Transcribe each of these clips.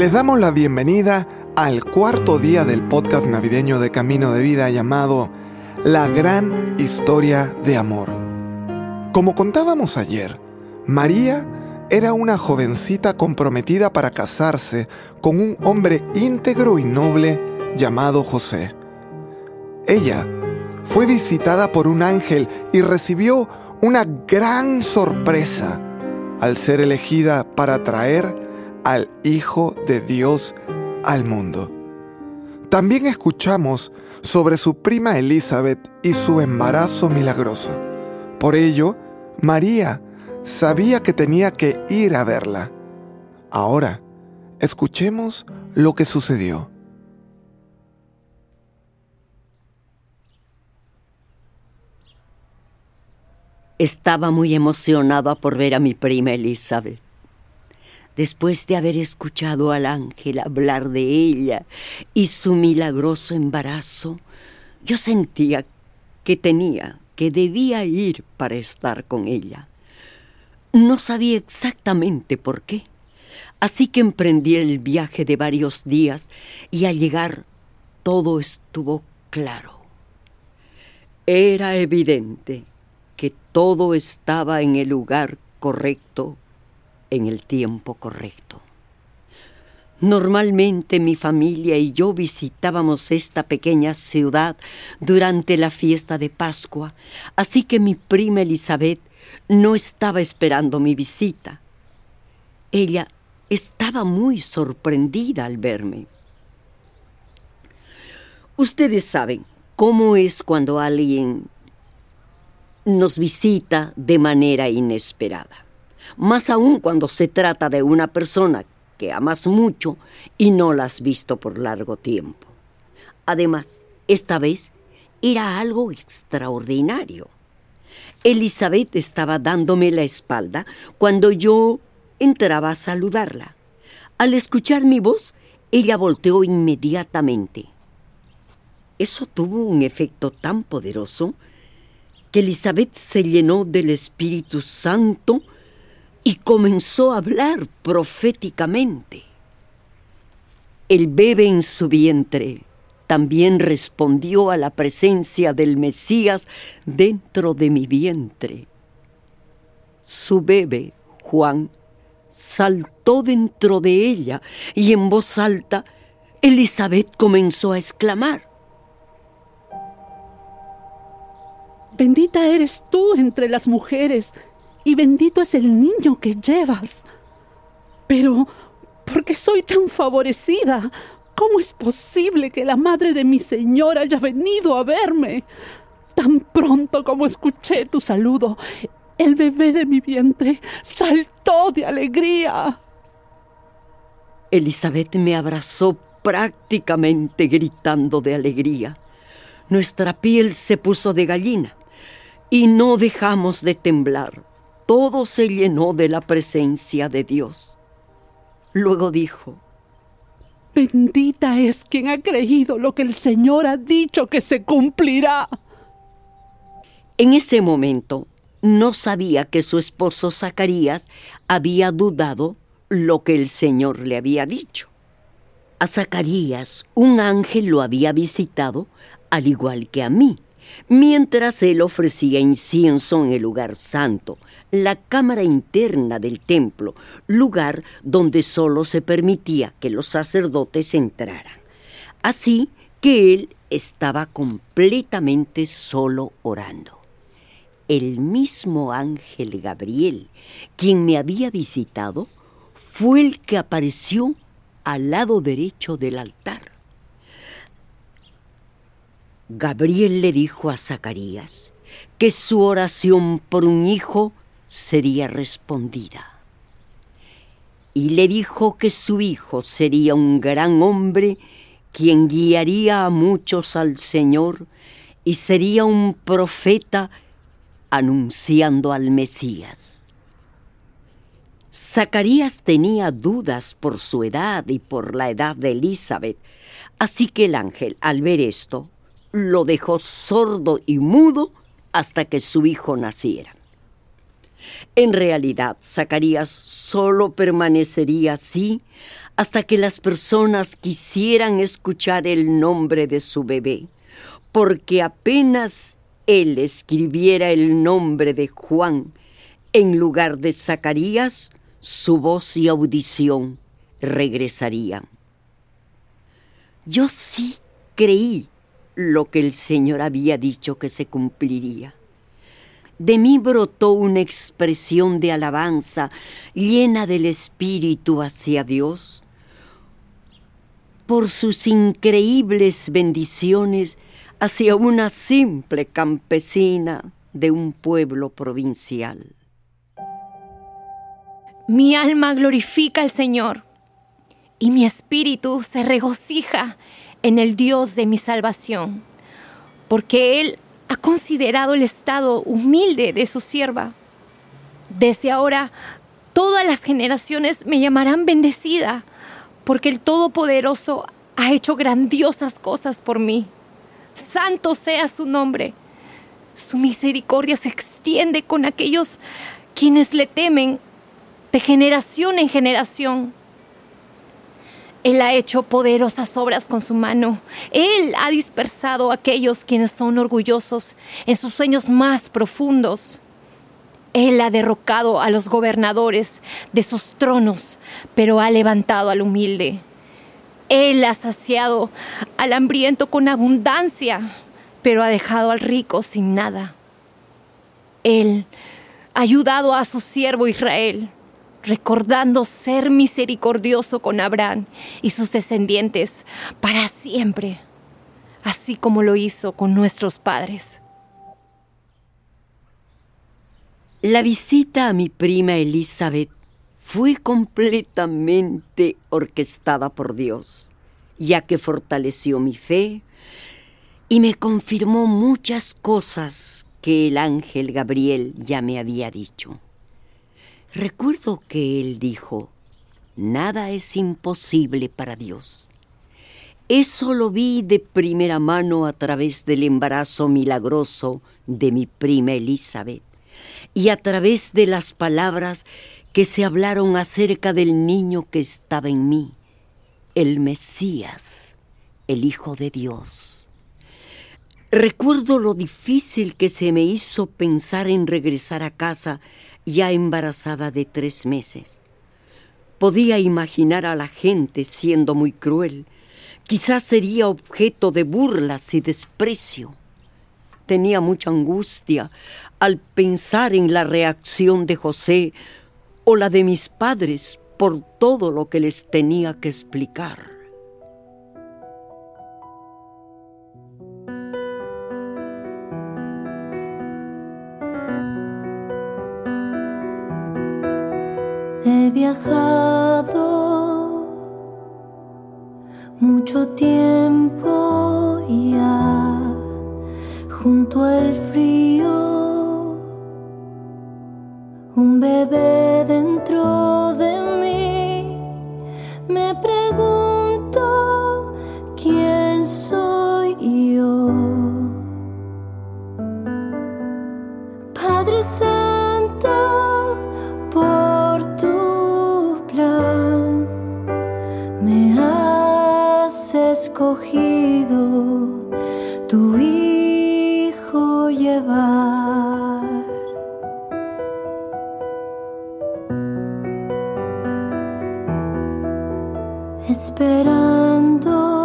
Les damos la bienvenida al cuarto día del podcast navideño de Camino de Vida llamado La Gran Historia de Amor. Como contábamos ayer, María era una jovencita comprometida para casarse con un hombre íntegro y noble llamado José. Ella fue visitada por un ángel y recibió una gran sorpresa al ser elegida para traer al Hijo de Dios al mundo. También escuchamos sobre su prima Elizabeth y su embarazo milagroso. Por ello, María sabía que tenía que ir a verla. Ahora, escuchemos lo que sucedió. Estaba muy emocionada por ver a mi prima Elizabeth. Después de haber escuchado al ángel hablar de ella y su milagroso embarazo, yo sentía que tenía, que debía ir para estar con ella. No sabía exactamente por qué, así que emprendí el viaje de varios días y al llegar todo estuvo claro. Era evidente que todo estaba en el lugar correcto, en el tiempo correcto. Normalmente mi familia y yo visitábamos esta pequeña ciudad durante la fiesta de Pascua, así que mi prima Elizabeth no estaba esperando mi visita. Ella estaba muy sorprendida al verme. Ustedes saben cómo es cuando alguien nos visita de manera inesperada. Más aún cuando se trata de una persona que amas mucho y no la has visto por largo tiempo. Además, esta vez era algo extraordinario. Elizabeth estaba dándome la espalda cuando yo entraba a saludarla. Al escuchar mi voz, ella volteó inmediatamente. Eso tuvo un efecto tan poderoso que Elizabeth se llenó del Espíritu Santo y comenzó a hablar proféticamente. El bebé en su vientre también respondió a la presencia del Mesías dentro de mi vientre. Su bebé, Juan, saltó dentro de ella y en voz alta Elizabeth comenzó a exclamar. Bendita eres tú entre las mujeres, y bendito es el niño que llevas. Pero, ¿por qué soy tan favorecida? ¿Cómo es posible que la madre de mi Señor haya venido a verme? Tan pronto como escuché tu saludo, el bebé de mi vientre saltó de alegría. Elizabeth me abrazó prácticamente gritando de alegría. Nuestra piel se puso de gallina y no dejamos de temblar. Todo se llenó de la presencia de Dios. Luego dijo, Bendita es quien ha creído lo que el Señor ha dicho que se cumplirá. En ese momento no sabía que su esposo Zacarías había dudado lo que el Señor le había dicho. A Zacarías un ángel lo había visitado al igual que a mí mientras él ofrecía incienso en el lugar santo, la cámara interna del templo, lugar donde solo se permitía que los sacerdotes entraran. Así que él estaba completamente solo orando. El mismo ángel Gabriel, quien me había visitado, fue el que apareció al lado derecho del altar. Gabriel le dijo a Zacarías que su oración por un hijo sería respondida. Y le dijo que su hijo sería un gran hombre quien guiaría a muchos al Señor y sería un profeta anunciando al Mesías. Zacarías tenía dudas por su edad y por la edad de Elizabeth, así que el ángel, al ver esto, lo dejó sordo y mudo hasta que su hijo naciera. En realidad, Zacarías solo permanecería así hasta que las personas quisieran escuchar el nombre de su bebé, porque apenas él escribiera el nombre de Juan en lugar de Zacarías, su voz y audición regresarían. Yo sí creí lo que el Señor había dicho que se cumpliría. De mí brotó una expresión de alabanza llena del Espíritu hacia Dios. Por sus increíbles bendiciones hacia una simple campesina de un pueblo provincial. Mi alma glorifica al Señor y mi espíritu se regocija en el Dios de mi salvación, porque Él ha considerado el estado humilde de su sierva. Desde ahora, todas las generaciones me llamarán bendecida, porque el Todopoderoso ha hecho grandiosas cosas por mí. Santo sea su nombre. Su misericordia se extiende con aquellos quienes le temen de generación en generación. Él ha hecho poderosas obras con su mano. Él ha dispersado a aquellos quienes son orgullosos en sus sueños más profundos. Él ha derrocado a los gobernadores de sus tronos, pero ha levantado al humilde. Él ha saciado al hambriento con abundancia, pero ha dejado al rico sin nada. Él ha ayudado a su siervo Israel recordando ser misericordioso con Abraham y sus descendientes para siempre, así como lo hizo con nuestros padres. La visita a mi prima Elizabeth fue completamente orquestada por Dios, ya que fortaleció mi fe y me confirmó muchas cosas que el ángel Gabriel ya me había dicho. Recuerdo que él dijo, nada es imposible para Dios. Eso lo vi de primera mano a través del embarazo milagroso de mi prima Elizabeth y a través de las palabras que se hablaron acerca del niño que estaba en mí, el Mesías, el Hijo de Dios. Recuerdo lo difícil que se me hizo pensar en regresar a casa ya embarazada de tres meses. Podía imaginar a la gente siendo muy cruel. Quizás sería objeto de burlas y desprecio. Tenía mucha angustia al pensar en la reacción de José o la de mis padres por todo lo que les tenía que explicar. Viajado mucho tiempo ya junto al frío, un bebé dentro de mí. Me pregunto quién soy yo. Padre. Escogido tu hijo llevar. Esperando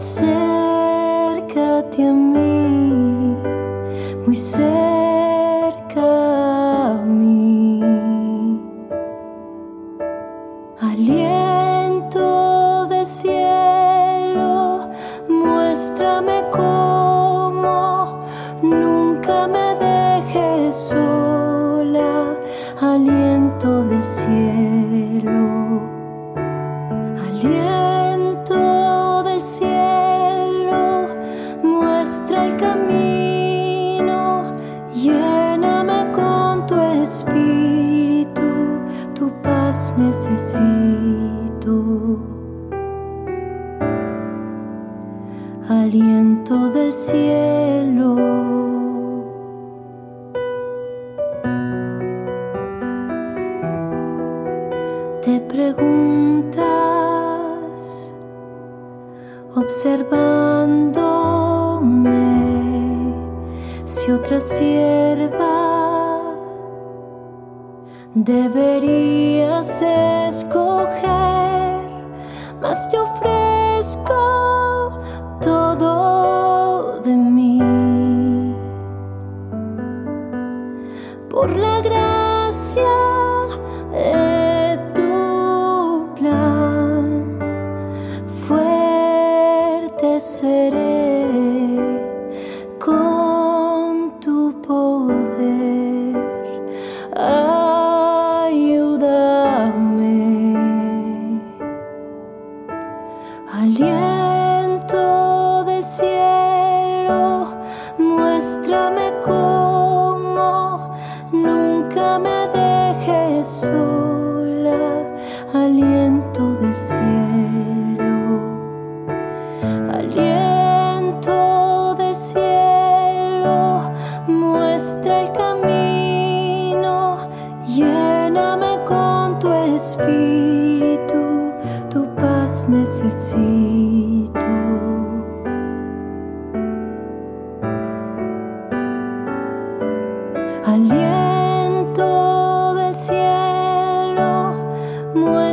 acércate a mí, muy cerca a mí. Aliento del cielo, muéstrame cómo, Del cielo. Te preguntas, observándome, si otra sierva Deberías escoger, mas te ofrezco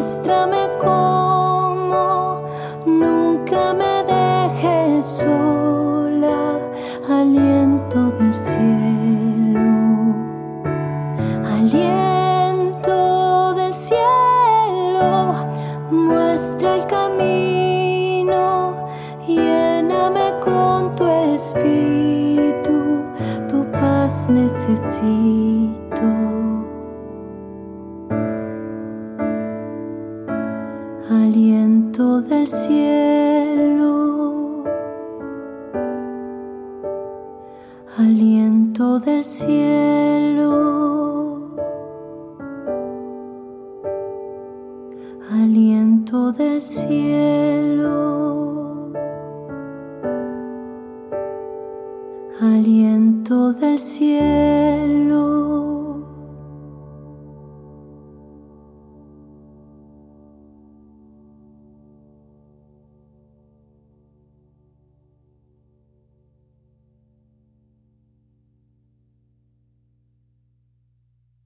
muéstrame cómo nunca me dejes sola. Aliento del cielo, aliento del cielo, muestra el camino, lléname con tu espíritu, tu paz necesito. Cielo, aliento del cielo.